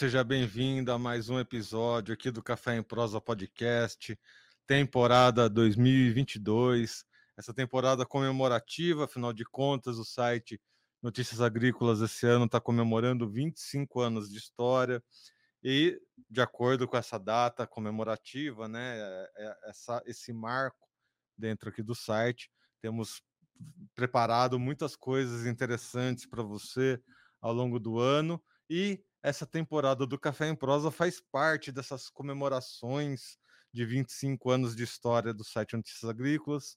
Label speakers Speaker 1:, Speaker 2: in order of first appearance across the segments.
Speaker 1: Seja bem-vindo a mais um episódio aqui do Café em Prosa Podcast, temporada 2022. Essa temporada comemorativa, afinal de contas, o site Notícias Agrícolas esse ano está comemorando 25 anos de história e, de acordo com essa data comemorativa, né, é, é, essa, esse marco dentro aqui do site, temos preparado muitas coisas interessantes para você ao longo do ano e essa temporada do Café em Prosa faz parte dessas comemorações de 25 anos de história do site Notícias Agrícolas,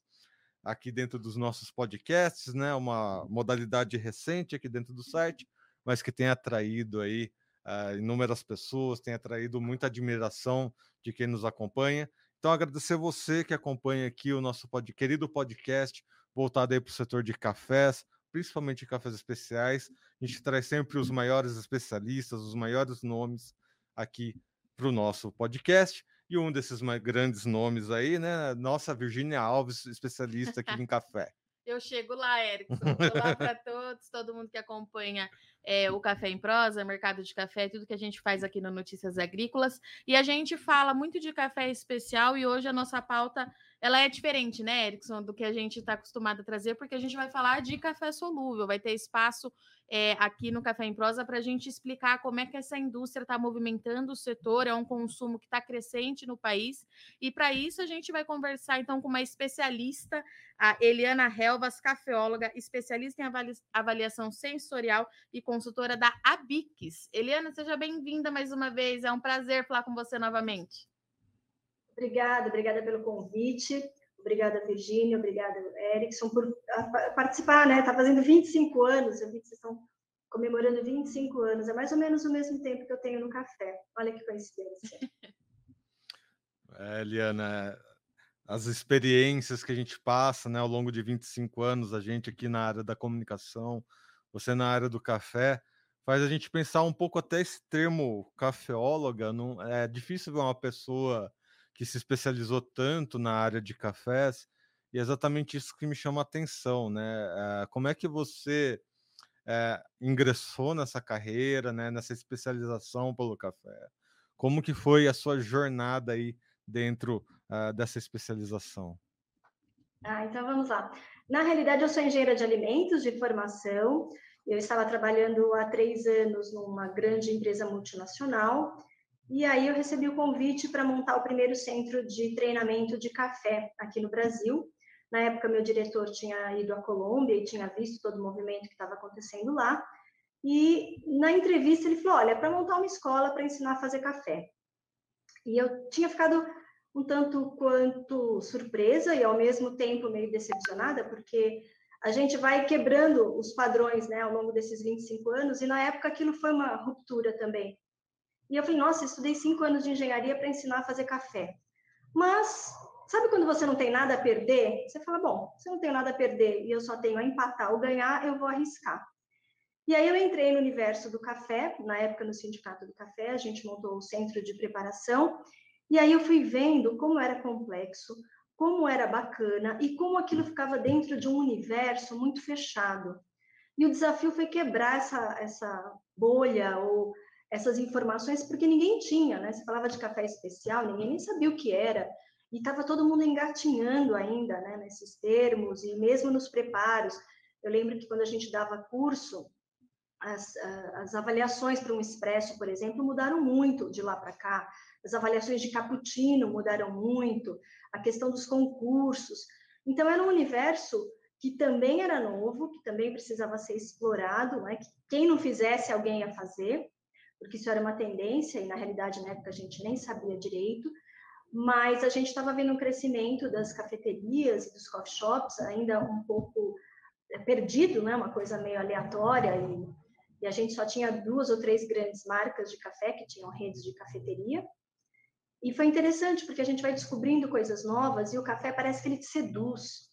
Speaker 1: aqui dentro dos nossos podcasts, né? Uma modalidade recente aqui dentro do site, mas que tem atraído aí uh, inúmeras pessoas, tem atraído muita admiração de quem nos acompanha. Então, agradecer você que acompanha aqui o nosso pod, querido podcast voltado aí para o setor de cafés, principalmente cafés especiais. A gente traz sempre os maiores especialistas, os maiores nomes aqui para o nosso podcast. E um desses mais grandes nomes aí, né? Nossa Virgínia Alves, especialista aqui em café.
Speaker 2: Eu chego lá, Erickson. Olá para todos, todo mundo que acompanha é, o Café em Prosa, Mercado de Café, tudo que a gente faz aqui no Notícias Agrícolas. E a gente fala muito de café especial e hoje a nossa pauta ela é diferente, né, Erickson, do que a gente está acostumado a trazer, porque a gente vai falar de café solúvel, vai ter espaço é, aqui no Café em Prosa para a gente explicar como é que essa indústria está movimentando o setor, é um consumo que está crescente no país, e para isso a gente vai conversar então com uma especialista, a Eliana Helvas, cafeóloga, especialista em avaliação sensorial e consultora da Abix. Eliana, seja bem-vinda mais uma vez, é um prazer falar com você novamente.
Speaker 3: Obrigada, obrigada pelo convite. Obrigada, Virginia, obrigada, Erickson, por participar, né? Está fazendo 25 anos, eu vi que vocês estão comemorando 25 anos, é mais ou menos o mesmo tempo que eu tenho no café. Olha que coincidência.
Speaker 1: É, Eliana, as experiências que a gente passa né, ao longo de 25 anos, a gente aqui na área da comunicação, você na área do café, faz a gente pensar um pouco até esse termo cafeóloga. Não, é difícil ver uma pessoa que se especializou tanto na área de cafés, e é exatamente isso que me chama a atenção, né? Eh, como é que você é, ingressou nessa carreira, né, nessa especialização pelo café? Como que foi a sua jornada aí dentro uh, dessa especialização?
Speaker 3: Ah, então vamos lá. Na realidade, eu sou engenheira de alimentos de formação. Eu estava trabalhando há três anos numa grande empresa multinacional e aí eu recebi o convite para montar o primeiro centro de treinamento de café aqui no Brasil. Na época, meu diretor tinha ido à Colômbia e tinha visto todo o movimento que estava acontecendo lá. E na entrevista ele falou: olha, para montar uma escola para ensinar a fazer café. E eu tinha ficado um tanto quanto surpresa e ao mesmo tempo meio decepcionada, porque a gente vai quebrando os padrões né, ao longo desses 25 anos, e na época aquilo foi uma ruptura também. E eu falei, nossa, estudei cinco anos de engenharia para ensinar a fazer café. Mas, sabe quando você não tem nada a perder? Você fala, bom, se eu não tenho nada a perder e eu só tenho a empatar ou ganhar, eu vou arriscar. E aí eu entrei no universo do café, na época no Sindicato do Café, a gente montou o centro de preparação, e aí eu fui vendo como era complexo, como era bacana e como aquilo ficava dentro de um universo muito fechado. E o desafio foi quebrar essa, essa bolha ou essas informações, porque ninguém tinha, né? Você falava de café especial, ninguém nem sabia o que era, e estava todo mundo engatinhando ainda, né, nesses termos, e mesmo nos preparos. Eu lembro que quando a gente dava curso, as, as avaliações para um expresso, por exemplo, mudaram muito de lá para cá, as avaliações de cappuccino mudaram muito, a questão dos concursos. Então, era um universo que também era novo, que também precisava ser explorado, né? que quem não fizesse, alguém ia fazer porque isso era uma tendência e na realidade na época a gente nem sabia direito, mas a gente estava vendo um crescimento das cafeterias e dos coffee shops ainda um pouco é, perdido, né? Uma coisa meio aleatória e, e a gente só tinha duas ou três grandes marcas de café que tinham redes de cafeteria. E foi interessante porque a gente vai descobrindo coisas novas e o café parece que ele te seduz.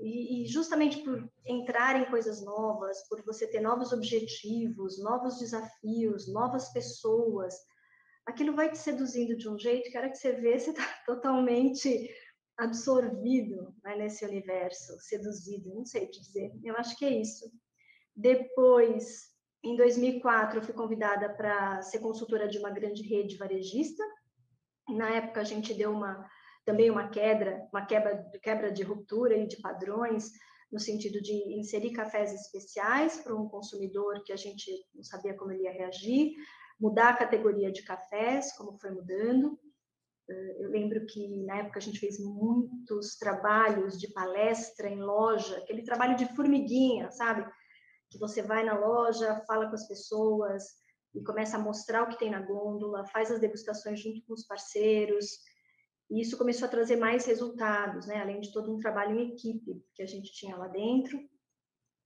Speaker 3: E, e, justamente por entrar em coisas novas, por você ter novos objetivos, novos desafios, novas pessoas, aquilo vai te seduzindo de um jeito que a hora que você vê, você está totalmente absorvido né, nesse universo, seduzido, não sei te dizer. Eu acho que é isso. Depois Em 2004, eu fui convidada para ser consultora de uma grande rede varejista. Na época, a gente deu uma também uma quebra, uma quebra, quebra de ruptura e de padrões, no sentido de inserir cafés especiais para um consumidor que a gente não sabia como ele ia reagir, mudar a categoria de cafés, como foi mudando. Eu lembro que na época a gente fez muitos trabalhos de palestra em loja, aquele trabalho de formiguinha, sabe? Que você vai na loja, fala com as pessoas e começa a mostrar o que tem na gôndola, faz as degustações junto com os parceiros. E isso começou a trazer mais resultados, né? Além de todo um trabalho em equipe que a gente tinha lá dentro.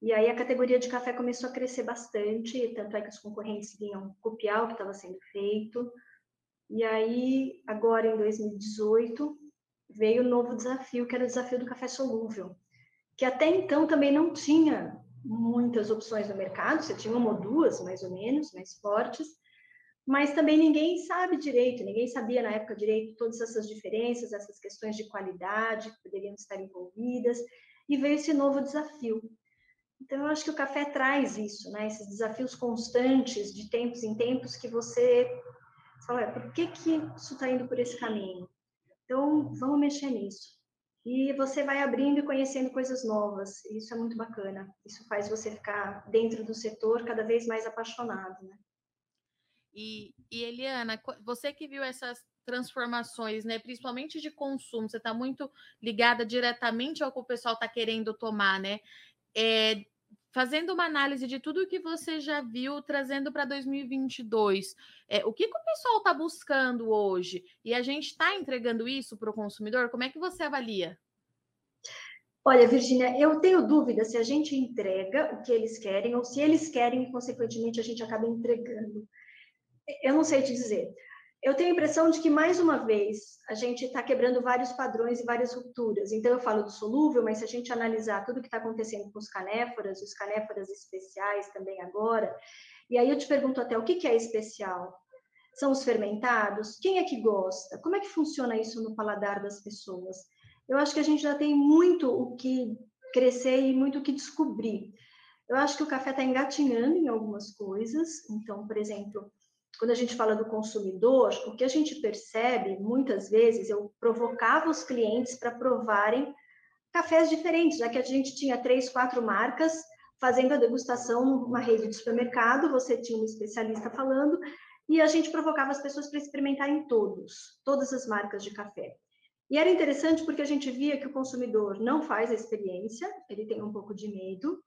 Speaker 3: E aí a categoria de café começou a crescer bastante, tanto é que os concorrentes vinham copiar o que estava sendo feito. E aí, agora em 2018, veio o um novo desafio, que era o desafio do café solúvel, que até então também não tinha muitas opções no mercado, você tinha uma ou duas, mais ou menos, mais fortes, mas também ninguém sabe direito, ninguém sabia na época direito todas essas diferenças, essas questões de qualidade que poderiam estar envolvidas, e veio esse novo desafio. Então, eu acho que o café traz isso, né? Esses desafios constantes, de tempos em tempos, que você fala, por que, que isso está indo por esse caminho? Então, vamos mexer nisso. E você vai abrindo e conhecendo coisas novas. Isso é muito bacana. Isso faz você ficar dentro do setor cada vez mais apaixonado, né?
Speaker 2: E, e Eliana, você que viu essas transformações, né, principalmente de consumo, você está muito ligada diretamente ao que o pessoal está querendo tomar, né? É, fazendo uma análise de tudo que você já viu, trazendo para 2022, é, o que, que o pessoal está buscando hoje? E a gente está entregando isso para o consumidor? Como é que você avalia?
Speaker 3: Olha, Virginia, eu tenho dúvida se a gente entrega o que eles querem ou se eles querem consequentemente, a gente acaba entregando. Eu não sei te dizer. Eu tenho a impressão de que, mais uma vez, a gente está quebrando vários padrões e várias rupturas. Então, eu falo do solúvel, mas se a gente analisar tudo que está acontecendo com os canéforas, os canéforas especiais também agora, e aí eu te pergunto até, o que, que é especial? São os fermentados? Quem é que gosta? Como é que funciona isso no paladar das pessoas? Eu acho que a gente já tem muito o que crescer e muito o que descobrir. Eu acho que o café está engatinhando em algumas coisas. Então, por exemplo, quando a gente fala do consumidor, o que a gente percebe muitas vezes, eu provocava os clientes para provarem cafés diferentes, já que a gente tinha três, quatro marcas fazendo a degustação numa rede de supermercado, você tinha um especialista falando, e a gente provocava as pessoas para experimentarem todos, todas as marcas de café. E era interessante porque a gente via que o consumidor não faz a experiência, ele tem um pouco de medo,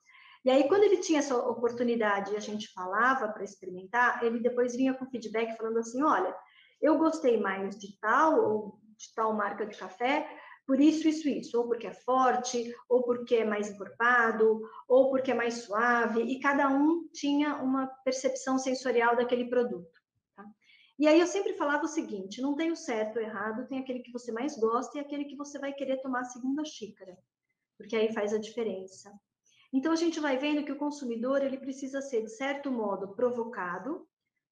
Speaker 3: e aí, quando ele tinha essa oportunidade e a gente falava para experimentar, ele depois vinha com feedback falando assim: olha, eu gostei mais de tal ou de tal marca de café, por isso, isso, isso, ou porque é forte, ou porque é mais encorpado, ou porque é mais suave, e cada um tinha uma percepção sensorial daquele produto. Tá? E aí eu sempre falava o seguinte: não tem o certo ou errado, tem aquele que você mais gosta e aquele que você vai querer tomar a segunda xícara, porque aí faz a diferença. Então a gente vai vendo que o consumidor ele precisa ser de certo modo provocado,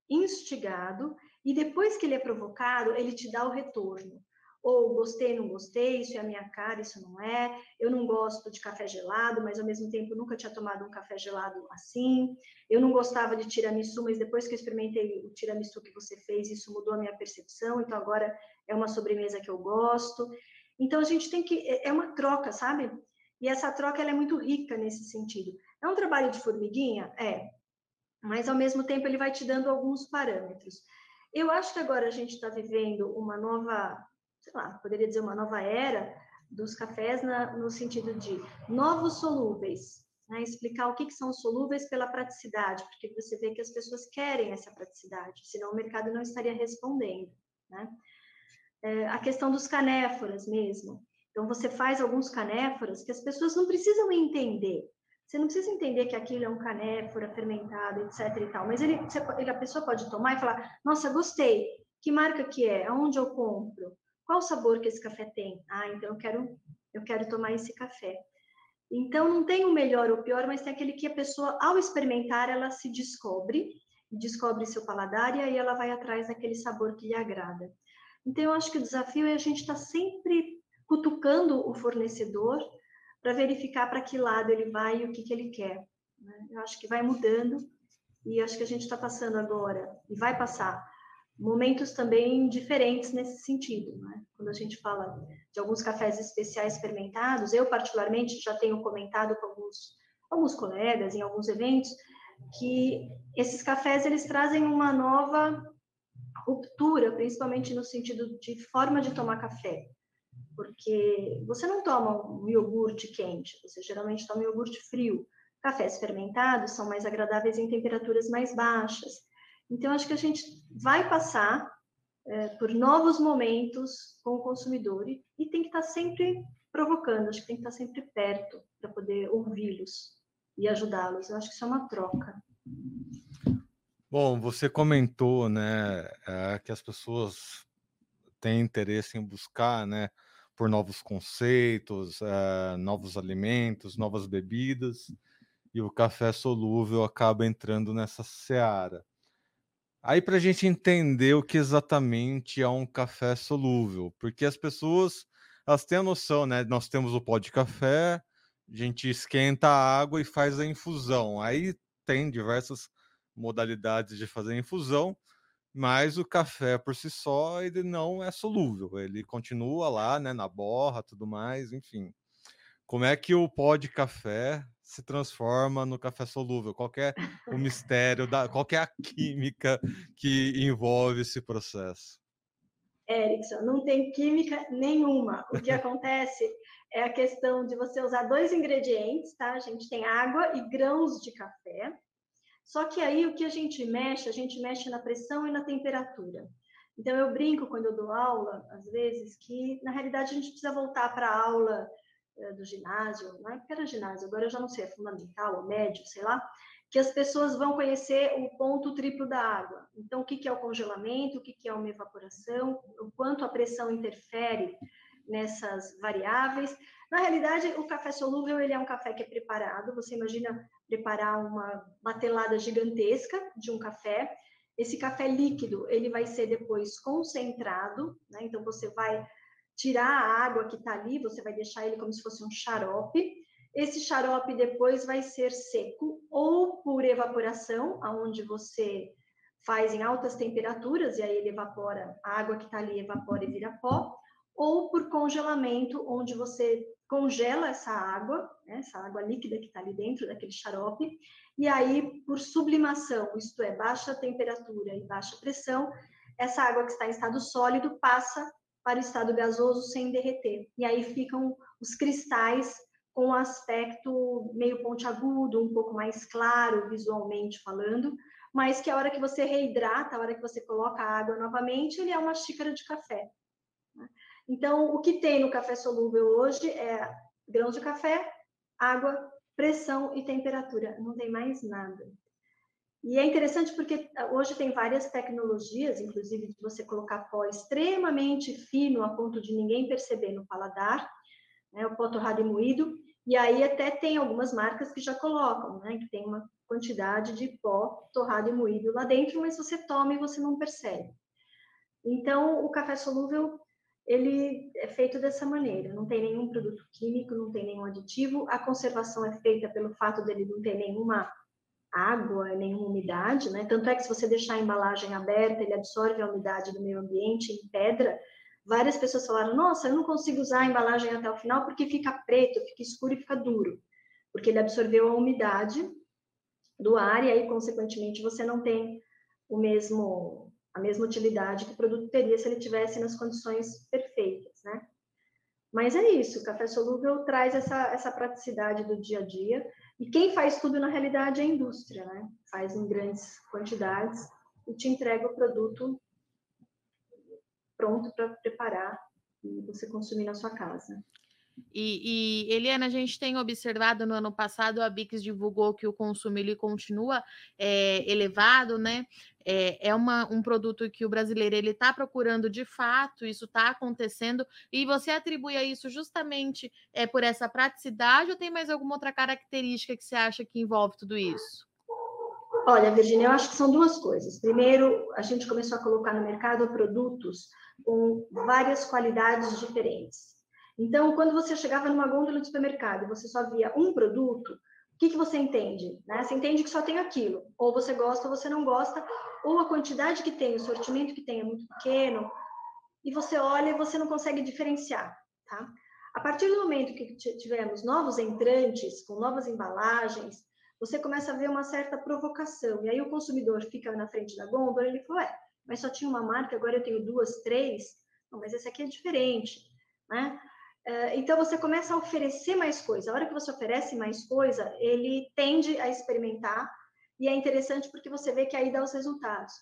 Speaker 3: instigado e depois que ele é provocado, ele te dá o retorno. Ou gostei, não gostei, isso é a minha cara, isso não é. Eu não gosto de café gelado, mas ao mesmo tempo nunca tinha tomado um café gelado assim. Eu não gostava de tiramisu, mas depois que eu experimentei o tiramisu que você fez, isso mudou a minha percepção. Então agora é uma sobremesa que eu gosto. Então a gente tem que é, é uma troca, sabe? E essa troca ela é muito rica nesse sentido. É um trabalho de formiguinha? É. Mas, ao mesmo tempo, ele vai te dando alguns parâmetros. Eu acho que agora a gente está vivendo uma nova, sei lá, poderia dizer uma nova era dos cafés na, no sentido de novos solúveis. Né? Explicar o que, que são solúveis pela praticidade, porque você vê que as pessoas querem essa praticidade, senão o mercado não estaria respondendo. Né? É, a questão dos canéforas mesmo. Então, você faz alguns canéforas que as pessoas não precisam entender. Você não precisa entender que aquilo é um canéfora fermentado, etc e tal. Mas ele, ele, a pessoa pode tomar e falar, nossa, gostei. Que marca que é? Aonde eu compro? Qual o sabor que esse café tem? Ah, então eu quero, eu quero tomar esse café. Então, não tem o melhor ou o pior, mas tem aquele que a pessoa, ao experimentar, ela se descobre, descobre seu paladar e aí ela vai atrás daquele sabor que lhe agrada. Então, eu acho que o desafio é a gente estar tá sempre cutucando o fornecedor para verificar para que lado ele vai e o que, que ele quer. Né? Eu acho que vai mudando e acho que a gente está passando agora, e vai passar, momentos também diferentes nesse sentido. Né? Quando a gente fala de alguns cafés especiais fermentados, eu particularmente já tenho comentado com alguns, alguns colegas em alguns eventos que esses cafés eles trazem uma nova ruptura, principalmente no sentido de forma de tomar café. Porque você não toma um iogurte quente, você geralmente toma um iogurte frio. Cafés fermentados são mais agradáveis em temperaturas mais baixas. Então, acho que a gente vai passar é, por novos momentos com o consumidor e, e tem que estar sempre provocando, acho que tem que estar sempre perto para poder ouvi-los e ajudá-los. Eu acho que isso é uma troca.
Speaker 1: Bom, você comentou, né, é, que as pessoas têm interesse em buscar, né, por novos conceitos, é, novos alimentos, novas bebidas, e o café solúvel acaba entrando nessa seara. Aí, para a gente entender o que exatamente é um café solúvel, porque as pessoas elas têm a noção, né? Nós temos o pó de café, a gente esquenta a água e faz a infusão. Aí tem diversas modalidades de fazer infusão, mas o café por si só ele não é solúvel, ele continua lá, né, na borra, tudo mais, enfim. Como é que o pó de café se transforma no café solúvel? Qual é o mistério da, qual é a química que envolve esse processo?
Speaker 3: Erickson, não tem química nenhuma. O que acontece é a questão de você usar dois ingredientes, tá? A gente tem água e grãos de café. Só que aí o que a gente mexe, a gente mexe na pressão e na temperatura. Então eu brinco quando eu dou aula, às vezes, que na realidade a gente precisa voltar para a aula eh, do ginásio, na época era ginásio, agora eu já não sei, é fundamental ou médio, sei lá, que as pessoas vão conhecer o ponto triplo da água. Então, o que é o congelamento, o que é uma evaporação, o quanto a pressão interfere nessas variáveis. Na realidade, o café solúvel ele é um café que é preparado. Você imagina preparar uma batelada gigantesca de um café. Esse café líquido ele vai ser depois concentrado, né? então você vai tirar a água que está ali, você vai deixar ele como se fosse um xarope. Esse xarope depois vai ser seco ou por evaporação, aonde você faz em altas temperaturas e aí ele evapora, a água que está ali evapora e vira pó, ou por congelamento, onde você congela essa água, né, essa água líquida que está ali dentro daquele xarope, e aí por sublimação, isto é, baixa temperatura e baixa pressão, essa água que está em estado sólido passa para o estado gasoso sem derreter. E aí ficam os cristais com aspecto meio pontiagudo, um pouco mais claro visualmente falando, mas que a hora que você reidrata, a hora que você coloca a água novamente, ele é uma xícara de café. Então, o que tem no café solúvel hoje é grãos de café, água, pressão e temperatura. Não tem mais nada. E é interessante porque ah, hoje tem várias tecnologias, inclusive de você colocar pó extremamente fino a ponto de ninguém perceber no paladar, né, o pó torrado e moído. E aí até tem algumas marcas que já colocam, né, que tem uma quantidade de pó torrado e moído lá dentro, mas você toma e você não percebe. Então, o café solúvel ele é feito dessa maneira, não tem nenhum produto químico, não tem nenhum aditivo, a conservação é feita pelo fato dele não ter nenhuma água, nenhuma umidade, né? Tanto é que se você deixar a embalagem aberta, ele absorve a umidade do meio ambiente em pedra. Várias pessoas falaram: "Nossa, eu não consigo usar a embalagem até o final porque fica preto, fica escuro e fica duro", porque ele absorveu a umidade do ar e aí consequentemente você não tem o mesmo a mesma utilidade que o produto teria se ele tivesse nas condições perfeitas, né? Mas é isso, o café solúvel traz essa, essa praticidade do dia a dia. E quem faz tudo na realidade é a indústria, né? Faz em grandes quantidades e te entrega o produto pronto para preparar e você consumir na sua casa.
Speaker 2: E, e, Eliana, a gente tem observado no ano passado, a Bix divulgou que o consumo ele continua é, elevado, né? É, é uma, um produto que o brasileiro ele está procurando de fato, isso está acontecendo, e você atribui a isso justamente é, por essa praticidade ou tem mais alguma outra característica que você acha que envolve tudo isso?
Speaker 3: Olha, Virginia, eu acho que são duas coisas. Primeiro, a gente começou a colocar no mercado produtos com várias qualidades diferentes. Então, quando você chegava numa gôndola de supermercado e você só via um produto, o que, que você entende? Né? Você entende que só tem aquilo, ou você gosta ou você não gosta, ou a quantidade que tem, o sortimento que tem é muito pequeno, e você olha e você não consegue diferenciar, tá? A partir do momento que tivermos novos entrantes, com novas embalagens, você começa a ver uma certa provocação. E aí o consumidor fica na frente da gôndola e ele fala, ué, mas só tinha uma marca, agora eu tenho duas, três. Não, mas esse aqui é diferente, né? Eh, então você começa a oferecer mais coisa. A hora que você oferece mais coisa, ele tende a experimentar e é interessante porque você vê que aí dá os resultados.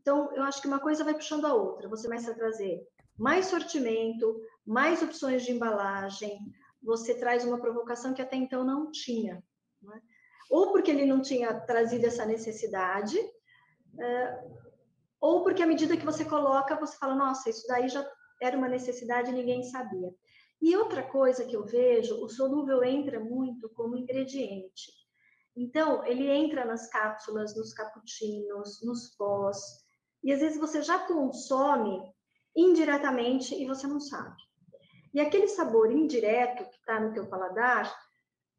Speaker 3: Então, eu acho que uma coisa vai puxando a outra. Você começa a trazer mais sortimento, mais opções de embalagem, você traz uma provocação que até então não tinha. Né? Ou porque ele não tinha trazido essa necessidade, é, ou porque à medida que você coloca, você fala, nossa, isso daí já era uma necessidade e ninguém sabia. E outra coisa que eu vejo, o solúvel entra muito como ingrediente. Então, ele entra nas cápsulas, nos cappuccinos, nos pós, e às vezes você já consome indiretamente e você não sabe. E aquele sabor indireto que está no teu paladar,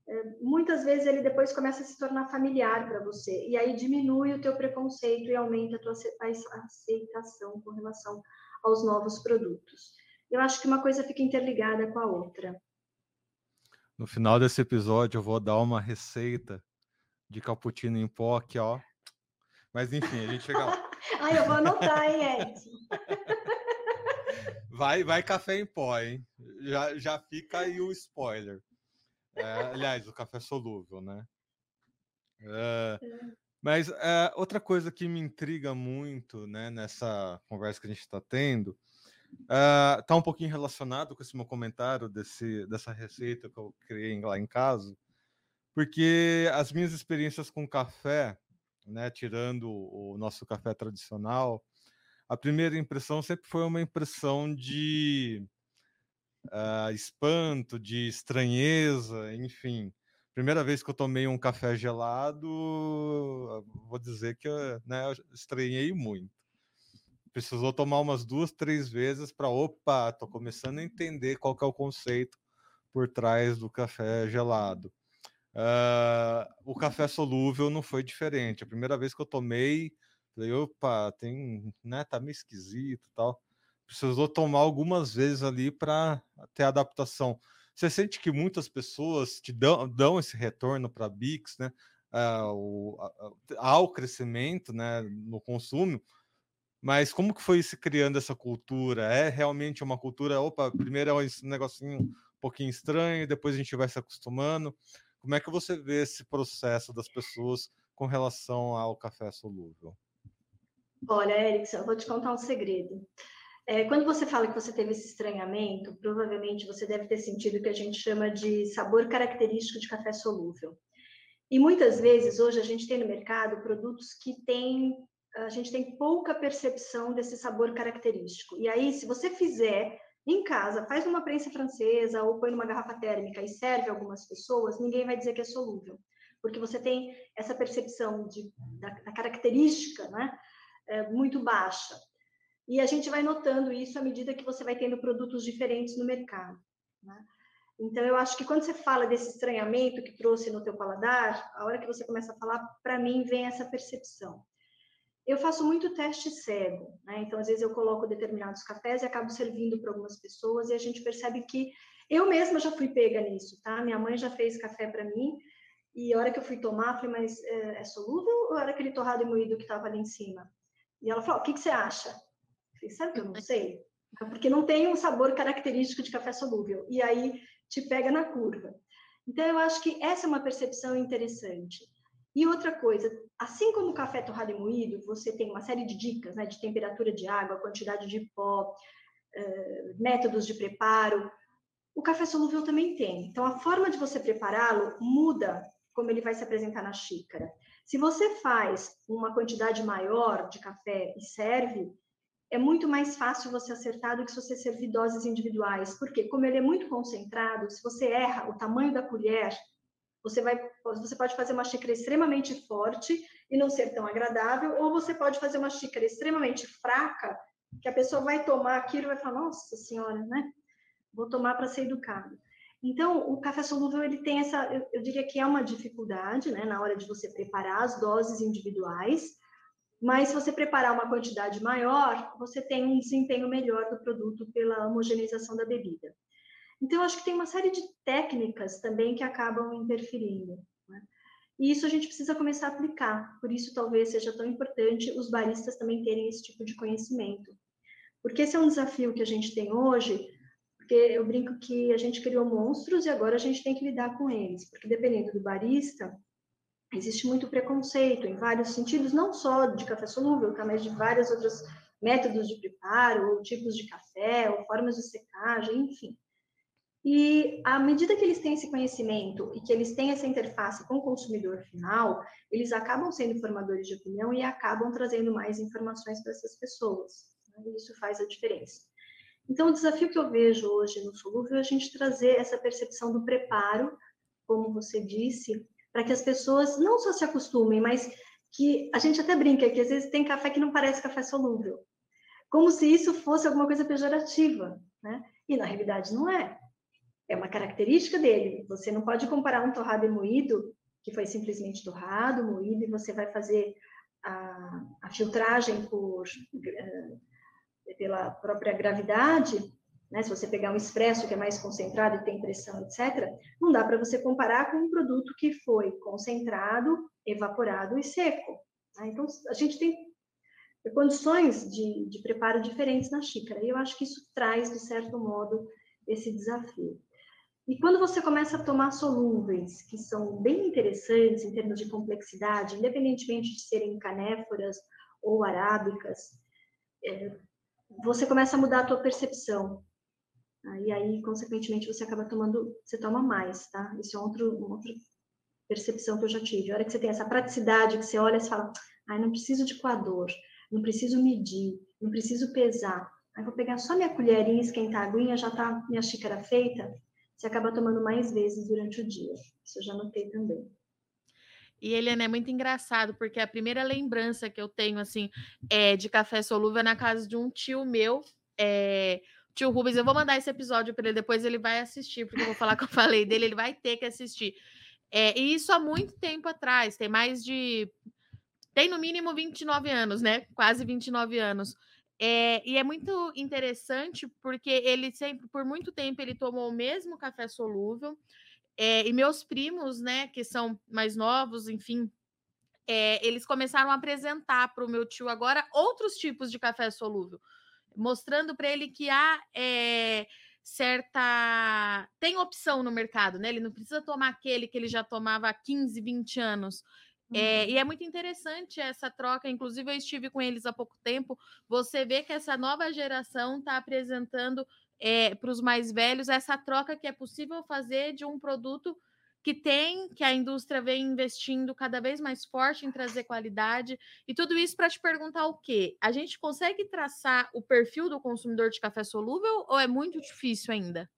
Speaker 3: é, muitas vezes ele depois começa a se tornar familiar para você e aí diminui o teu preconceito e aumenta a tua aceitação com relação aos novos produtos. Eu acho que uma coisa fica interligada com a outra.
Speaker 1: No final desse episódio eu vou dar uma receita de cappuccino em pó aqui, ó. Mas enfim, a gente chega lá.
Speaker 3: Ai, eu vou anotar, hein, Edson?
Speaker 1: Vai, vai café em pó, hein? Já, já fica aí o spoiler. É, aliás, o café solúvel, né? É, mas é, outra coisa que me intriga muito né, nessa conversa que a gente está tendo está um pouquinho relacionado com esse meu comentário desse, dessa receita que eu criei lá em casa, porque as minhas experiências com café, né, tirando o nosso café tradicional, a primeira impressão sempre foi uma impressão de uh, espanto, de estranheza, enfim. Primeira vez que eu tomei um café gelado, vou dizer que né, eu estranhei muito. Precisou tomar umas duas, três vezes para, opa, tô começando a entender qual que é o conceito por trás do café gelado. Uh, o café solúvel não foi diferente. A primeira vez que eu tomei, falei, opa, tem, né, tá meio esquisito tal precisou tomar algumas vezes ali para ter adaptação. Você sente que muitas pessoas te dão, dão esse retorno para a Bix, né? Uh, ao crescimento né, no consumo, mas como que foi se criando essa cultura? É realmente uma cultura, opa, primeiro é um negocinho um pouquinho estranho, depois a gente vai se acostumando. Como é que você vê esse processo das pessoas com relação ao café solúvel?
Speaker 3: Olha, Erickson, eu vou te contar um segredo. É, quando você fala que você teve esse estranhamento, provavelmente você deve ter sentido o que a gente chama de sabor característico de café solúvel. E muitas vezes hoje a gente tem no mercado produtos que têm a gente tem pouca percepção desse sabor característico. E aí, se você fizer em casa, faz numa prensa francesa ou põe numa garrafa térmica e serve algumas pessoas, ninguém vai dizer que é solúvel, porque você tem essa percepção de, da, da característica né, é, muito baixa. E a gente vai notando isso à medida que você vai tendo produtos diferentes no mercado. Né? Então, eu acho que quando você fala desse estranhamento que trouxe no teu paladar, a hora que você começa a falar, para mim, vem essa percepção. Eu faço muito teste cego, né? Então, às vezes eu coloco determinados cafés e acabo servindo para algumas pessoas e a gente percebe que eu mesma já fui pega nisso, tá? Minha mãe já fez café para mim e a hora que eu fui tomar, falei, mas é, é solúvel ou era aquele torrado e moído que estava ali em cima? E ela falou, o que, que você acha? Falei, sabe que eu não sei? Porque não tem um sabor característico de café solúvel. E aí te pega na curva. Então, eu acho que essa é uma percepção interessante. E outra coisa, assim como o café torrado e moído, você tem uma série de dicas, né, de temperatura de água, quantidade de pó, uh, métodos de preparo. O café solúvel também tem. Então, a forma de você prepará-lo muda como ele vai se apresentar na xícara. Se você faz uma quantidade maior de café e serve, é muito mais fácil você acertar do que se você servir doses individuais. Porque, como ele é muito concentrado, se você erra o tamanho da colher, você, vai, você pode fazer uma xícara extremamente forte e não ser tão agradável, ou você pode fazer uma xícara extremamente fraca, que a pessoa vai tomar aquilo e vai falar, nossa senhora, né? Vou tomar para ser educado. Então, o café solúvel ele tem essa, eu, eu diria que é uma dificuldade, né, na hora de você preparar as doses individuais, mas se você preparar uma quantidade maior, você tem um desempenho melhor do produto pela homogeneização da bebida. Então, acho que tem uma série de técnicas também que acabam interferindo. Né? E isso a gente precisa começar a aplicar. Por isso, talvez seja tão importante os baristas também terem esse tipo de conhecimento. Porque esse é um desafio que a gente tem hoje, porque eu brinco que a gente criou monstros e agora a gente tem que lidar com eles. Porque dependendo do barista, existe muito preconceito em vários sentidos, não só de café solúvel, tá, mas de vários outros métodos de preparo, ou tipos de café, ou formas de secagem, enfim. E à medida que eles têm esse conhecimento e que eles têm essa interface com o consumidor final, eles acabam sendo formadores de opinião e acabam trazendo mais informações para essas pessoas. Né? E isso faz a diferença. Então, o desafio que eu vejo hoje no solúvel é a gente trazer essa percepção do preparo, como você disse, para que as pessoas não só se acostumem, mas que a gente até brinca que às vezes tem café que não parece café solúvel, como se isso fosse alguma coisa pejorativa, né? E na realidade não é. É uma característica dele. Você não pode comparar um torrado e moído, que foi simplesmente torrado, moído, e você vai fazer a, a filtragem por, uh, pela própria gravidade, né? se você pegar um expresso que é mais concentrado e tem pressão, etc., não dá para você comparar com um produto que foi concentrado, evaporado e seco. Né? Então, a gente tem condições de, de preparo diferentes na xícara, e eu acho que isso traz, de certo modo, esse desafio. E quando você começa a tomar solúveis, que são bem interessantes em termos de complexidade, independentemente de serem canéforas ou arábicas, é, você começa a mudar a tua percepção. E aí, consequentemente, você acaba tomando, você toma mais, tá? Isso é outro, outra percepção que eu já tive. A hora que você tem essa praticidade, que você olha e fala, ai, não preciso de coador, não preciso medir, não preciso pesar. Aí vou pegar só minha colherinha, esquentar a aguinha, já tá minha xícara feita você acaba tomando mais vezes durante o dia. Isso eu já notei também.
Speaker 2: E Eliana, é muito engraçado, porque a primeira lembrança que eu tenho, assim, é de café solúvel é na casa de um tio meu, é, tio Rubens. Eu vou mandar esse episódio para ele, depois ele vai assistir, porque eu vou falar que eu falei dele, ele vai ter que assistir. É, e isso há muito tempo atrás, tem mais de. Tem no mínimo 29 anos, né? Quase 29 anos. É, e é muito interessante porque ele sempre, por muito tempo, ele tomou o mesmo café solúvel. É, e meus primos, né, que são mais novos, enfim, é, eles começaram a apresentar para o meu tio agora outros tipos de café solúvel, mostrando para ele que há certa. tem opção no mercado, né? Ele não precisa tomar aquele que ele já tomava há 15, 20 anos. É, e é muito interessante essa troca. Inclusive, eu estive com eles há pouco tempo. Você vê que essa nova geração está apresentando é, para os mais velhos essa troca que é possível fazer de um produto que tem, que a indústria vem investindo cada vez mais forte em trazer qualidade. E tudo isso para te perguntar o quê? A gente consegue traçar o perfil do consumidor de café solúvel ou é muito difícil ainda?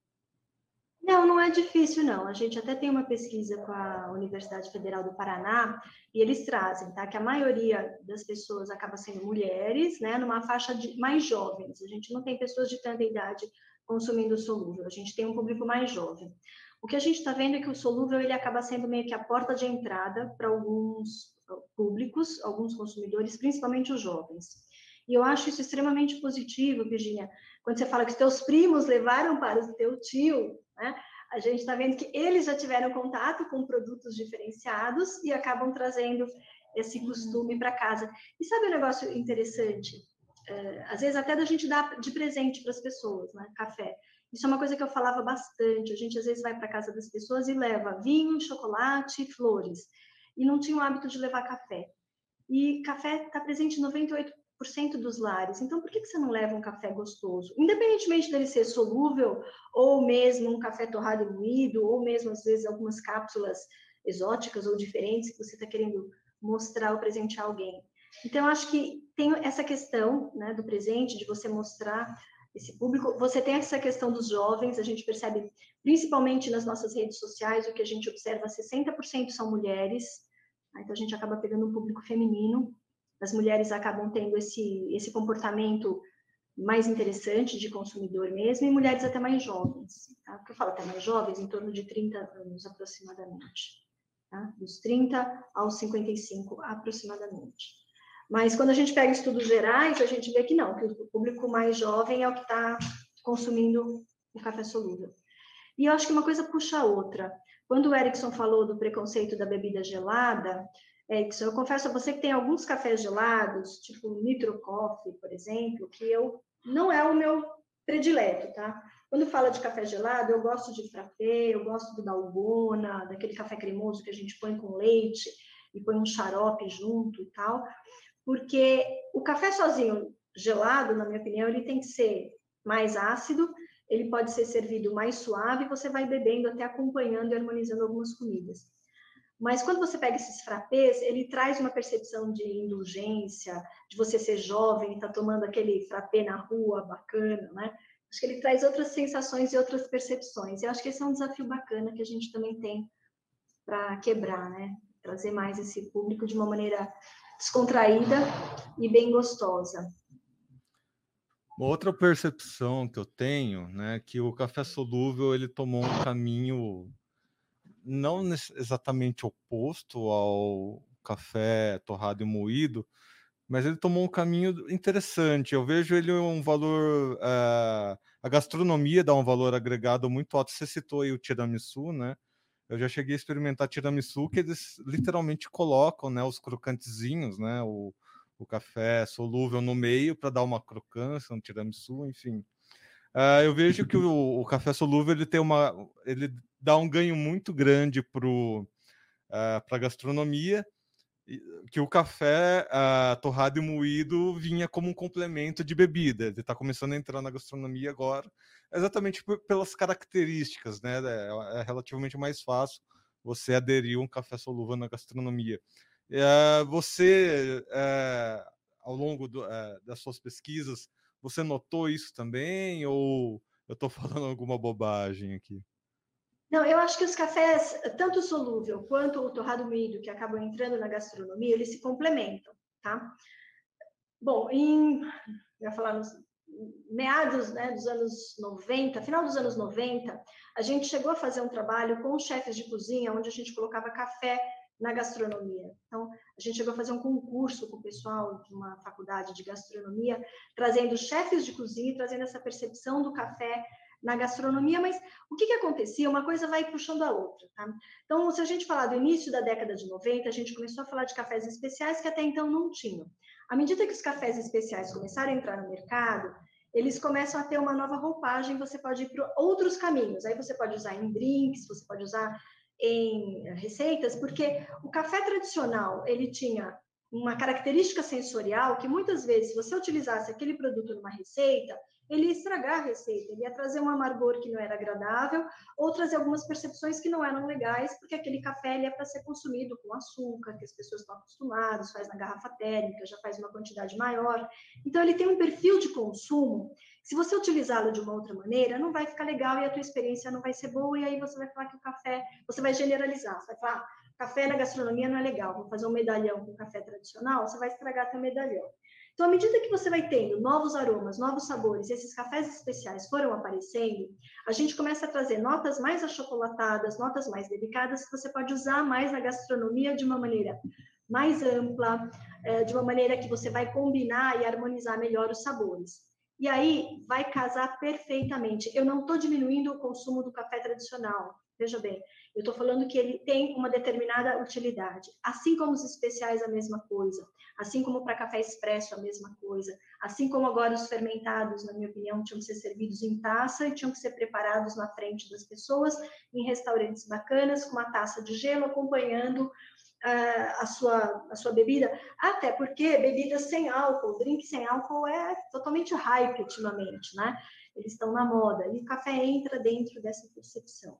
Speaker 3: Não, não é difícil, não. A gente até tem uma pesquisa com a Universidade Federal do Paraná e eles trazem, tá? Que a maioria das pessoas acaba sendo mulheres, né? Numa faixa de mais jovens. A gente não tem pessoas de tanta idade consumindo solúvel. A gente tem um público mais jovem. O que a gente está vendo é que o solúvel ele acaba sendo meio que a porta de entrada para alguns públicos, alguns consumidores, principalmente os jovens. E eu acho isso extremamente positivo, Virginia. Quando você fala que os teus primos levaram para o teu tio, né? A gente está vendo que eles já tiveram contato com produtos diferenciados e acabam trazendo esse uhum. costume para casa. E sabe um negócio interessante? É, às vezes até da gente dar de presente para as pessoas, né? Café. Isso é uma coisa que eu falava bastante. A gente às vezes vai para casa das pessoas e leva vinho, chocolate, flores. E não tinha o hábito de levar café. E café está presente em 98 dos lares. Então, por que, que você não leva um café gostoso? Independentemente dele ser solúvel, ou mesmo um café torrado e moído, ou mesmo, às vezes, algumas cápsulas exóticas ou diferentes que você está querendo mostrar ou presentear alguém. Então, acho que tem essa questão né, do presente, de você mostrar esse público. Você tem essa questão dos jovens, a gente percebe, principalmente nas nossas redes sociais, o que a gente observa, 60% são mulheres, né? então a gente acaba pegando um público feminino, as mulheres acabam tendo esse, esse comportamento mais interessante de consumidor mesmo, e mulheres até mais jovens. Tá? Porque eu falo até mais jovens, em torno de 30 anos aproximadamente. Tá? Dos 30 aos 55 aproximadamente. Mas quando a gente pega estudos gerais, a gente vê que não, que o público mais jovem é o que está consumindo o café solúvel. E eu acho que uma coisa puxa a outra. Quando o Erickson falou do preconceito da bebida gelada, Erickson, eu confesso a você que tem alguns cafés gelados, tipo Nitro Coffee, por exemplo, que eu não é o meu predileto, tá? Quando fala de café gelado, eu gosto de frappé, eu gosto do dalgona, daquele café cremoso que a gente põe com leite e põe um xarope junto e tal, porque o café sozinho gelado, na minha opinião, ele tem que ser mais ácido, ele pode ser servido mais suave, você vai bebendo até acompanhando e harmonizando algumas comidas. Mas quando você pega esses frappés, ele traz uma percepção de indulgência, de você ser jovem, tá tomando aquele frappé na rua, bacana, né? Acho que ele traz outras sensações e outras percepções. Eu acho que esse é um desafio bacana que a gente também tem para quebrar, né? Trazer mais esse público de uma maneira descontraída e bem gostosa.
Speaker 1: Outra percepção que eu tenho, né, que o café solúvel ele tomou um caminho não exatamente oposto ao café torrado e moído, mas ele tomou um caminho interessante. Eu vejo ele um valor, uh, a gastronomia dá um valor agregado muito alto. Você citou aí o tiramisu, né? Eu já cheguei a experimentar tiramisu que eles literalmente colocam, né, os crocantezinhos, né, o, o café solúvel no meio para dar uma crocância, um tiramisu, enfim. Uh, eu vejo que o, o, café solúvel ele tem uma, ele dá um ganho muito grande para uh, a gastronomia, que o café uh, torrado e moído vinha como um complemento de bebida. Ele está começando a entrar na gastronomia agora, exatamente pelas características, né? É, é, relativamente mais fácil você aderir um café solúvel na gastronomia. Uh, você, uh, ao longo do, uh, das suas pesquisas, você notou isso também ou eu estou falando alguma bobagem aqui?
Speaker 3: Não, eu acho que os cafés, tanto o solúvel quanto o torrado moído, que acabam entrando na gastronomia, eles se complementam, tá? Bom, em, eu ia falar nos meados né, dos anos 90, final dos anos 90, a gente chegou a fazer um trabalho com chefes de cozinha, onde a gente colocava café na gastronomia. Então, a gente chegou a fazer um concurso com o pessoal de uma faculdade de gastronomia, trazendo chefes de cozinha, trazendo essa percepção do café na gastronomia, mas o que, que acontecia? Uma coisa vai puxando a outra, tá? Então, se a gente falar do início da década de 90, a gente começou a falar de cafés especiais que até então não tinham. À medida que os cafés especiais começaram a entrar no mercado, eles começam a ter uma nova roupagem, você pode ir para outros caminhos. Aí você pode usar em drinks, você pode usar em receitas, porque o café tradicional, ele tinha uma característica sensorial que muitas vezes, se você utilizasse aquele produto numa receita, ele ia estragar a receita, ele ia trazer um amargor que não era agradável, ou trazer algumas percepções que não eram legais, porque aquele café ele é para ser consumido com açúcar, que as pessoas estão acostumadas, faz na garrafa térmica, já faz uma quantidade maior. Então, ele tem um perfil de consumo se você utilizá-lo de uma outra maneira, não vai ficar legal e a tua experiência não vai ser boa, e aí você vai falar que o café, você vai generalizar, você vai falar, ah, café na gastronomia não é legal, vou fazer um medalhão com café tradicional, você vai estragar teu medalhão. Então, à medida que você vai tendo novos aromas, novos sabores, esses cafés especiais foram aparecendo, a gente começa a trazer notas mais achocolatadas, notas mais delicadas, que você pode usar mais na gastronomia de uma maneira mais ampla, eh, de uma maneira que você vai combinar e harmonizar melhor os sabores. E aí vai casar perfeitamente. Eu não estou diminuindo o consumo do café tradicional. Veja bem, eu estou falando que ele tem uma determinada utilidade. Assim como os especiais, a mesma coisa. Assim como para café expresso, a mesma coisa. Assim como agora os fermentados, na minha opinião, tinham que ser servidos em taça e tinham que ser preparados na frente das pessoas, em restaurantes bacanas, com uma taça de gelo acompanhando a sua, a sua bebida, até porque bebidas sem álcool, drink sem álcool é totalmente hype ultimamente, né? Eles estão na moda e o café entra dentro dessa percepção.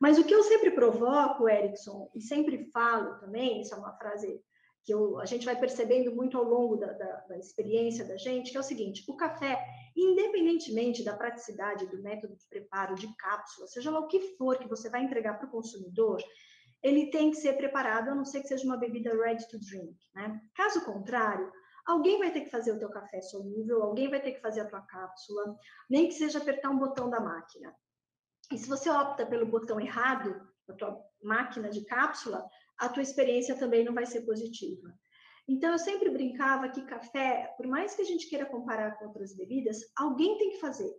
Speaker 3: Mas o que eu sempre provoco, Erickson, e sempre falo também, isso é uma frase que eu, a gente vai percebendo muito ao longo da, da, da, experiência da gente, que é o seguinte: o café, independentemente da praticidade do método de preparo, de cápsula, seja lá o que for que você vai entregar para o consumidor, ele tem que ser preparado, a não ser que seja uma bebida ready to drink. Né? Caso contrário, Alguém vai ter que fazer o teu café solúvel, alguém vai ter que fazer a tua cápsula, nem que seja apertar um botão da máquina. E se você opta pelo botão errado, da tua máquina de cápsula, a tua experiência também não vai ser positiva. Então, eu sempre brincava que café, por mais que a gente queira comparar com outras bebidas, alguém tem que fazer.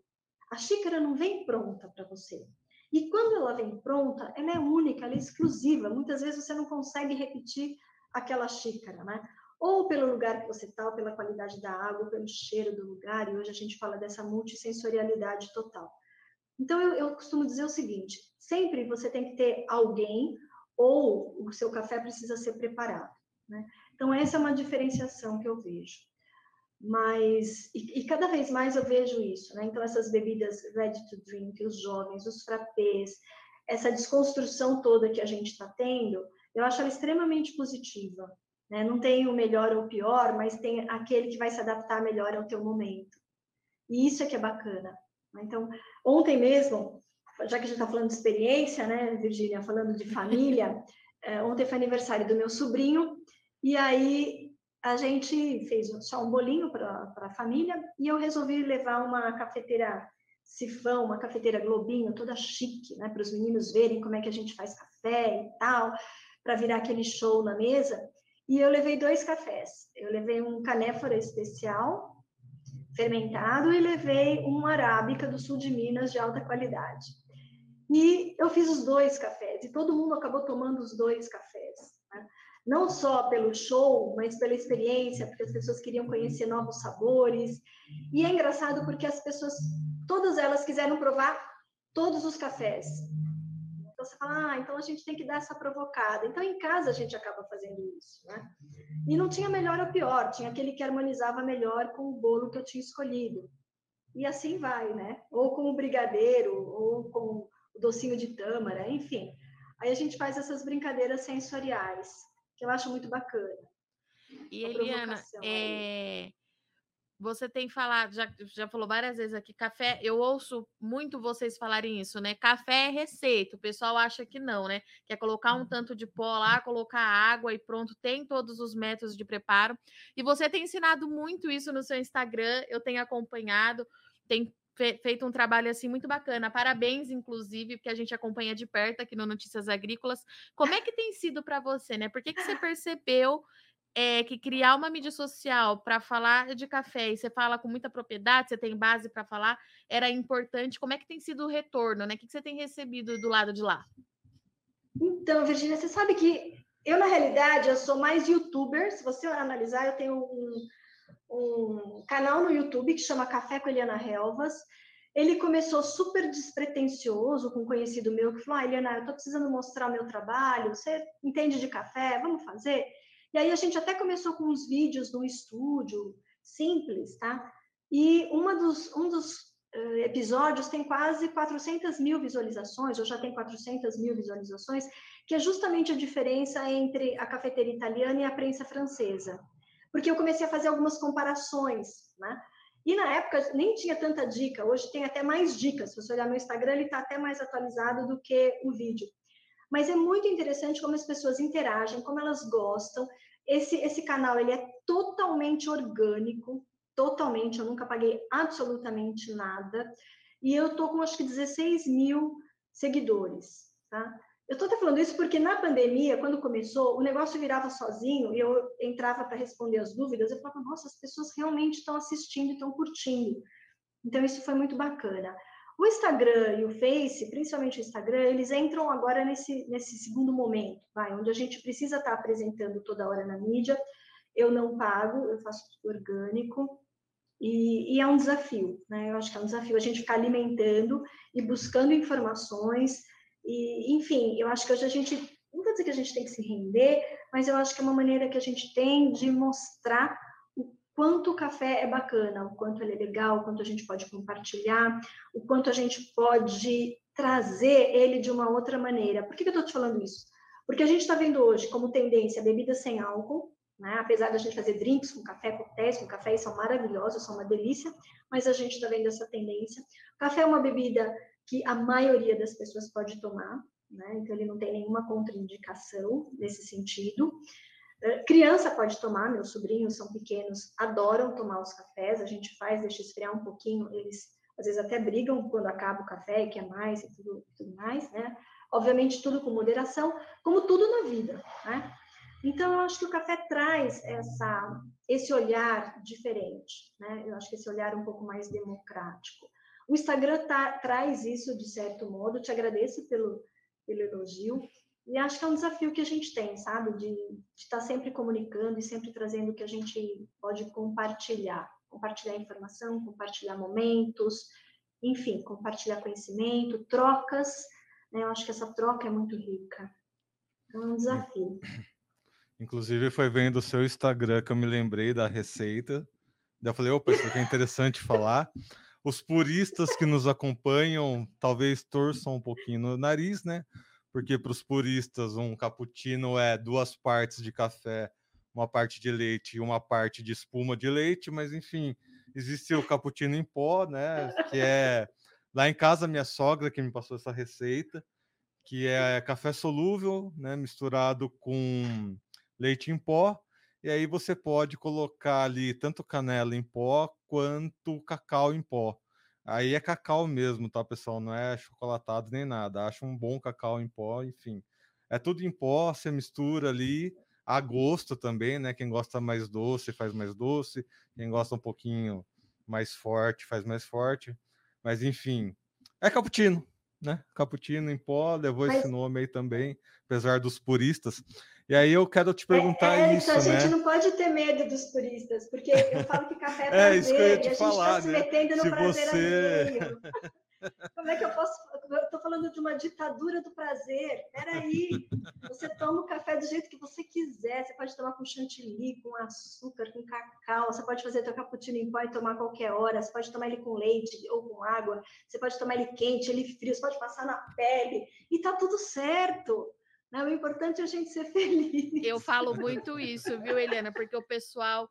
Speaker 3: A xícara não vem pronta para você. E quando ela vem pronta, ela é única, ela é exclusiva. Muitas vezes você não consegue repetir aquela xícara, né? Ou pelo lugar que você está, pela qualidade da água, pelo cheiro do lugar. E hoje a gente fala dessa multissensorialidade total. Então, eu, eu costumo dizer o seguinte: sempre você tem que ter alguém ou o seu café precisa ser preparado. Né? Então, essa é uma diferenciação que eu vejo. Mas, e, e, cada vez mais eu vejo isso, né? Então, essas bebidas ready to drink, os jovens, os frappés, essa desconstrução toda que a gente está tendo, eu acho ela extremamente positiva. Né? Não tem o melhor ou o pior, mas tem aquele que vai se adaptar melhor ao teu momento. E isso é que é bacana. Né? Então, ontem mesmo, já que a gente está falando de experiência, né, Virgínia, falando de família, é, ontem foi aniversário do meu sobrinho, e aí a gente fez só um bolinho para a família e eu resolvi levar uma cafeteira sifão, uma cafeteira globinho, toda chique, né, para os meninos verem como é que a gente faz café e tal, para virar aquele show na mesa. E eu levei dois cafés. Eu levei um canéfora especial, fermentado, e levei um arábica do sul de Minas de alta qualidade. E eu fiz os dois cafés, e todo mundo acabou tomando os dois cafés não só pelo show, mas pela experiência, porque as pessoas queriam conhecer novos sabores. E é engraçado porque as pessoas, todas elas quiseram provar todos os cafés. Então você fala, ah, então a gente tem que dar essa provocada. Então em casa a gente acaba fazendo isso, né? E não tinha melhor ou pior, tinha aquele que harmonizava melhor com o bolo que eu tinha escolhido. E assim vai, né? Ou com o brigadeiro, ou com o docinho de tâmara, enfim. Aí a gente faz essas brincadeiras sensoriais que eu acho muito bacana.
Speaker 2: E Eliana, é... você tem falado, já, já falou várias vezes aqui, café, eu ouço muito vocês falarem isso, né? Café é receita, o pessoal acha que não, né? Que é colocar um tanto de pó lá, colocar água e pronto, tem todos os métodos de preparo. E você tem ensinado muito isso no seu Instagram, eu tenho acompanhado, tem feito um trabalho assim muito bacana. Parabéns, inclusive, porque a gente acompanha de perto aqui no Notícias Agrícolas. Como é que tem sido para você, né? Por que, que você percebeu é, que criar uma mídia social para falar de café e você fala com muita propriedade, você tem base para falar, era importante? Como é que tem sido o retorno, né? O que, que você tem recebido do lado de lá?
Speaker 3: Então, Virginia, você sabe que eu, na realidade, eu sou mais youtuber. Se você analisar, eu tenho um, um canal no YouTube que chama Café com Eliana Helvas. Ele começou super despretensioso com um conhecido meu que falou: ah, Eliana, eu estou precisando mostrar o meu trabalho, você entende de café, vamos fazer? E aí a gente até começou com uns vídeos no estúdio, simples, tá? E uma dos, um dos uh, episódios tem quase 400 mil visualizações, ou já tem 400 mil visualizações, que é justamente a diferença entre a cafeteira italiana e a prensa francesa porque eu comecei a fazer algumas comparações, né? E na época nem tinha tanta dica, hoje tem até mais dicas. Se você olhar meu Instagram, ele está até mais atualizado do que o vídeo. Mas é muito interessante como as pessoas interagem, como elas gostam. Esse, esse canal ele é totalmente orgânico, totalmente. Eu nunca paguei absolutamente nada. E eu tô com acho que 16 mil seguidores, tá? Eu estou falando isso porque na pandemia, quando começou, o negócio virava sozinho e eu entrava para responder as dúvidas. Eu falava, nossa, as pessoas realmente estão assistindo estão curtindo. Então, isso foi muito bacana. O Instagram e o Face, principalmente o Instagram, eles entram agora nesse, nesse segundo momento, vai, onde a gente precisa estar tá apresentando toda hora na mídia. Eu não pago, eu faço orgânico. E, e é um desafio, né? Eu acho que é um desafio a gente ficar alimentando e buscando informações e, enfim, eu acho que hoje a gente, não vou dizer que a gente tem que se render, mas eu acho que é uma maneira que a gente tem de mostrar o quanto o café é bacana, o quanto ele é legal, o quanto a gente pode compartilhar, o quanto a gente pode trazer ele de uma outra maneira. Por que, eu estou te falando isso? Porque a gente está vendo hoje como tendência bebidas sem álcool, né? apesar da gente fazer drinks com café, coquetéis com café, são maravilhosos, são uma delícia, mas a gente está vendo essa tendência. O café é uma bebida que a maioria das pessoas pode tomar, né? Então ele não tem nenhuma contraindicação nesse sentido. Eh, criança pode tomar, meus sobrinhos são pequenos, adoram tomar os cafés, a gente faz, deixa esfriar um pouquinho, eles às vezes até brigam quando acaba o café e quer mais e tudo, tudo mais, né? Obviamente tudo com moderação, como tudo na vida, né? Então eu acho que o café traz essa, esse olhar diferente, né? Eu acho que esse olhar um pouco mais democrático. O Instagram tá, traz isso de certo modo, te agradeço pelo, pelo elogio, e acho que é um desafio que a gente tem, sabe? De, estar tá sempre comunicando e sempre trazendo o que a gente pode compartilhar. Compartilhar informação, compartilhar momentos, enfim, compartilhar conhecimento, trocas. Né? Eu acho que essa troca é muito rica. É um desafio.
Speaker 1: Inclusive, foi vendo o seu Instagram que eu me lembrei da receita. Daí eu falei, opa, isso aqui é interessante falar. Os puristas que nos acompanham talvez torçam um pouquinho no nariz, né? porque para os puristas um cappuccino é duas partes de café, uma parte de leite e uma parte de espuma de leite, mas enfim, existe o cappuccino em pó, né? Que é lá em casa minha sogra que me passou essa receita, que é café solúvel, né? Misturado com leite em pó. E aí você pode colocar ali tanto canela em pó quanto cacau em pó. Aí é cacau mesmo, tá, pessoal? Não é chocolatado nem nada. Acho um bom cacau em pó, enfim. É tudo em pó, você mistura ali, a gosto também, né? Quem gosta mais doce faz mais doce, quem gosta um pouquinho mais forte faz mais forte. Mas enfim, é cappuccino, né? Cappuccino em pó, levou Mas... esse nome aí também, apesar dos puristas. E aí eu quero te perguntar é, é, isso,
Speaker 3: a
Speaker 1: né?
Speaker 3: gente não pode ter medo dos turistas, porque eu falo que café é prazer, é, isso que eu ia te e a falar, gente está né? se metendo no Se prazer você... Como é que eu posso... Eu estou falando de uma ditadura do prazer. Peraí, você toma o café do jeito que você quiser. Você pode tomar com chantilly, com açúcar, com cacau. Você pode fazer teu cappuccino em pó e tomar a qualquer hora. Você pode tomar ele com leite ou com água. Você pode tomar ele quente, ele frio. Você pode passar na pele. E tá tudo certo. Não, o importante é a gente ser feliz.
Speaker 2: Eu falo muito isso, viu, Helena? Porque o pessoal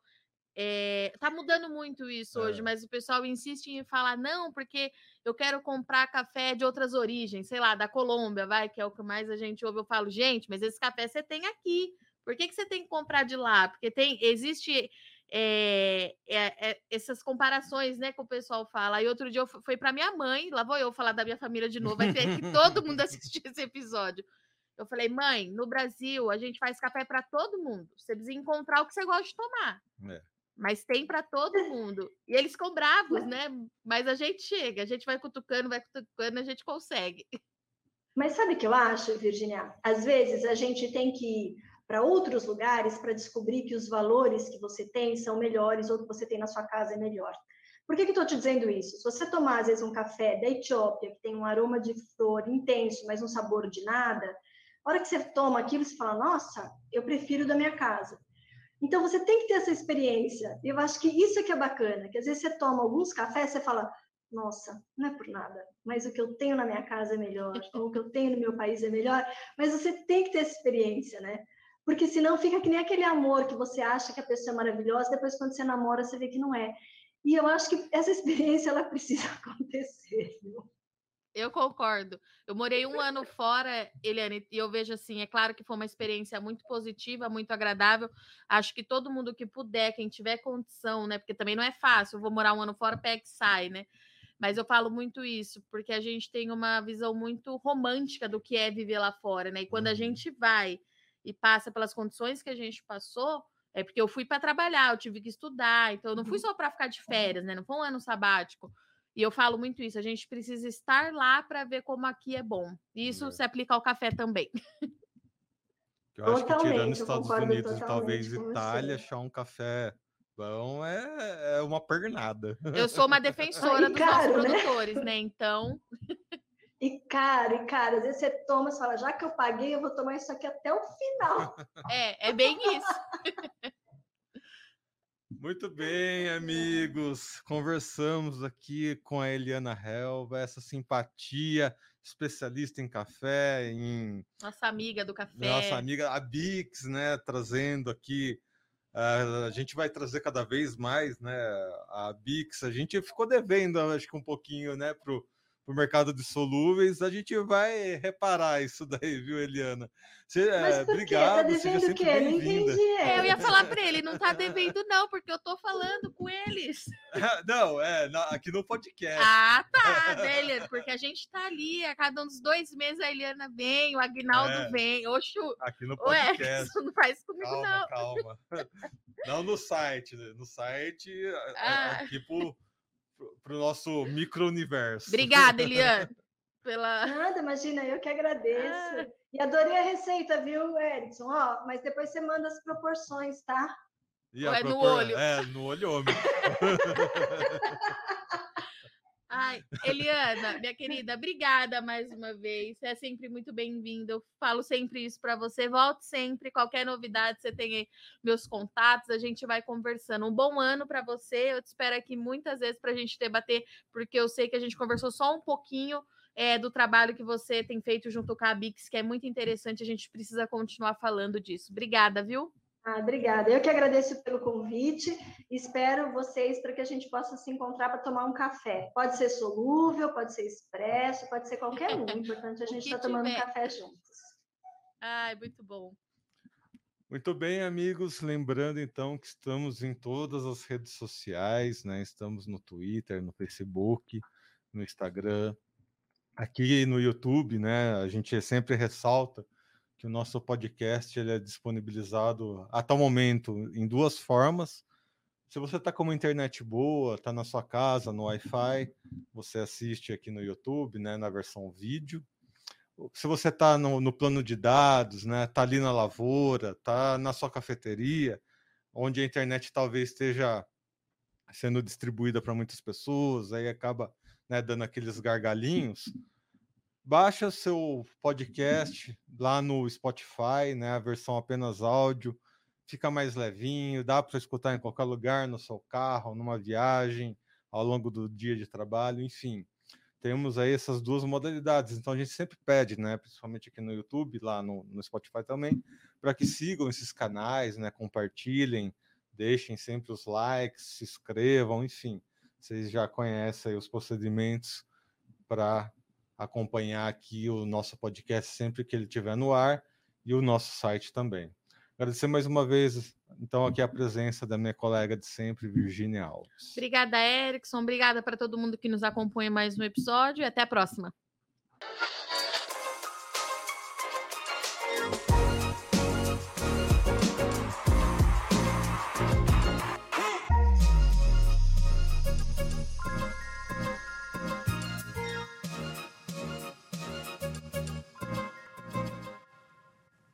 Speaker 2: é, tá mudando muito isso é. hoje, mas o pessoal insiste em falar, não, porque eu quero comprar café de outras origens, sei lá, da Colômbia, vai, que é o que mais a gente ouve. Eu falo, gente, mas esse café você tem aqui. Por que, que você tem que comprar de lá? Porque tem, existe é, é, é, essas comparações, né, que o pessoal fala. E outro dia eu fui para minha mãe, lá vou eu falar da minha família de novo, vai ter que todo mundo assistir esse episódio. Eu falei, mãe, no Brasil a gente faz café para todo mundo. Você precisa encontrar o que você gosta de tomar. É. Mas tem para todo mundo. E eles ficam bravos, né? Mas a gente chega, a gente vai cutucando, vai cutucando, a gente consegue.
Speaker 3: Mas sabe o que eu acho, Virginia? Às vezes a gente tem que ir para outros lugares para descobrir que os valores que você tem são melhores ou que você tem na sua casa é melhor. Por que, que estou te dizendo isso? Se você tomar, às vezes, um café da Etiópia, que tem um aroma de flor intenso, mas um sabor de nada, a hora que você toma aquilo, você fala, nossa, eu prefiro da minha casa. Então, você tem que ter essa experiência. Eu acho que isso é que é bacana, que às vezes você toma alguns cafés, você fala, nossa, não é por nada, mas o que eu tenho na minha casa é melhor, ou o que eu tenho no meu país é melhor, mas você tem que ter essa experiência, né? Porque senão fica que nem aquele amor que você acha que a pessoa é maravilhosa, depois quando você namora, você vê que não é. E eu acho que essa experiência, ela precisa acontecer, viu?
Speaker 2: Eu concordo. Eu morei um ano fora, Eliane, e eu vejo assim, é claro que foi uma experiência muito positiva, muito agradável. Acho que todo mundo que puder, quem tiver condição, né? Porque também não é fácil, eu vou morar um ano fora, pega e sai, né? Mas eu falo muito isso, porque a gente tem uma visão muito romântica do que é viver lá fora, né? E quando a uhum. gente vai e passa pelas condições que a gente passou, é porque eu fui para trabalhar, eu tive que estudar, então eu não fui uhum. só para ficar de férias, né? Não foi um ano sabático. E eu falo muito isso, a gente precisa estar lá para ver como aqui é bom. isso é. se aplica ao café também.
Speaker 1: Eu acho totalmente, que tirando Estados Unidos e talvez Itália, achar um café bom é, é uma pernada.
Speaker 2: Eu sou uma defensora dos caro, nossos né? produtores, né? Então.
Speaker 3: E caro, e caro. Às vezes você toma e fala, já que eu paguei, eu vou tomar isso aqui até o final.
Speaker 2: É, é bem isso.
Speaker 1: Muito bem, amigos. Conversamos aqui com a Eliana Helva, essa simpatia, especialista em café, em
Speaker 2: nossa amiga do café,
Speaker 1: nossa amiga a Bix, né, trazendo aqui. Uh, a gente vai trazer cada vez mais, né, a Bix. A gente ficou devendo, acho que um pouquinho, né, pro para o mercado de solúveis, a gente vai reparar isso daí, viu, Eliana? Você,
Speaker 3: Mas
Speaker 1: é,
Speaker 3: por
Speaker 1: obrigado,
Speaker 3: quê? Tá
Speaker 1: seja
Speaker 3: devendo o quê? Não entendi.
Speaker 2: É, eu ia
Speaker 3: é.
Speaker 2: falar para ele, não tá devendo não, porque eu tô falando com eles.
Speaker 1: Não, é, na- aqui no podcast.
Speaker 2: Ah, tá, né, Eliana? Porque a gente tá ali, a cada uns dois meses a Eliana vem, o Agnaldo
Speaker 1: É.
Speaker 2: vem. Oxu,
Speaker 1: Aqui no
Speaker 2: ué,
Speaker 1: podcast.
Speaker 2: isso não faz comigo
Speaker 1: Calma,
Speaker 2: não.
Speaker 1: calma. Não no site, né? no site,
Speaker 2: Ah.
Speaker 1: aqui pro, pro, pro nosso micro-universo.
Speaker 2: Obrigada, Eliana, pela...
Speaker 3: Nada, imagina, eu que agradeço.
Speaker 2: Ah.
Speaker 3: E adorei a receita, viu, Erickson? Ó, mas depois você manda as proporções, tá?
Speaker 1: E
Speaker 2: é no
Speaker 1: propor-
Speaker 2: olho?
Speaker 1: É, no olhômetro.
Speaker 2: Ai, Eliana, minha querida, obrigada mais uma vez. Você é sempre muito bem-vinda. Eu falo sempre isso para você. Volte sempre. Qualquer novidade, você tem aí meus contatos. A gente vai conversando. Um bom ano para você. Eu te espero aqui muitas vezes para a gente debater, porque eu sei que a gente conversou só um pouquinho é, do trabalho que você tem feito junto com a Bix, que é muito interessante. A gente precisa continuar falando disso. Obrigada, viu?
Speaker 3: Ah, obrigada. Eu que agradeço pelo convite. Espero vocês para que a gente possa se encontrar para tomar um café. Pode ser solúvel, pode ser expresso, pode ser qualquer um. O importante é a gente estar tomando
Speaker 2: tiver.
Speaker 3: café juntos.
Speaker 2: Ai, muito bom.
Speaker 1: Muito bem, amigos. Lembrando então que estamos em todas as redes sociais, né? Estamos no Twitter, no Facebook, no Instagram, aqui no YouTube, né? A gente sempre ressalta que o nosso podcast ele é disponibilizado até o momento em duas formas. Se você está com uma internet boa, está na sua casa, no Wi-Fi, você assiste aqui no YouTube, né? Na versão vídeo se você está no, no plano de dados, né, está ali na lavoura, está na sua cafeteria, onde a internet talvez esteja sendo distribuída para muitas pessoas, aí acaba né, dando aqueles gargalinhos, baixa seu podcast lá no Spotify, né, a versão apenas áudio, fica mais levinho, dá para escutar em qualquer lugar, no seu carro, numa viagem, ao longo do dia de trabalho, enfim temos aí essas duas modalidades. Então a gente sempre pede, né, principalmente aqui no YouTube, lá no, no Spotify também, para que sigam esses canais, né, compartilhem, deixem sempre os likes, se inscrevam, enfim. Vocês já conhecem aí os procedimentos para acompanhar aqui o nosso podcast sempre que ele estiver no ar e o nosso site também. Agradecer mais uma vez, então, aqui a presença da minha colega de sempre, Virginia Alves.
Speaker 2: Obrigada, Erickson. Obrigada para todo mundo que nos acompanha mais um episódio e até a próxima.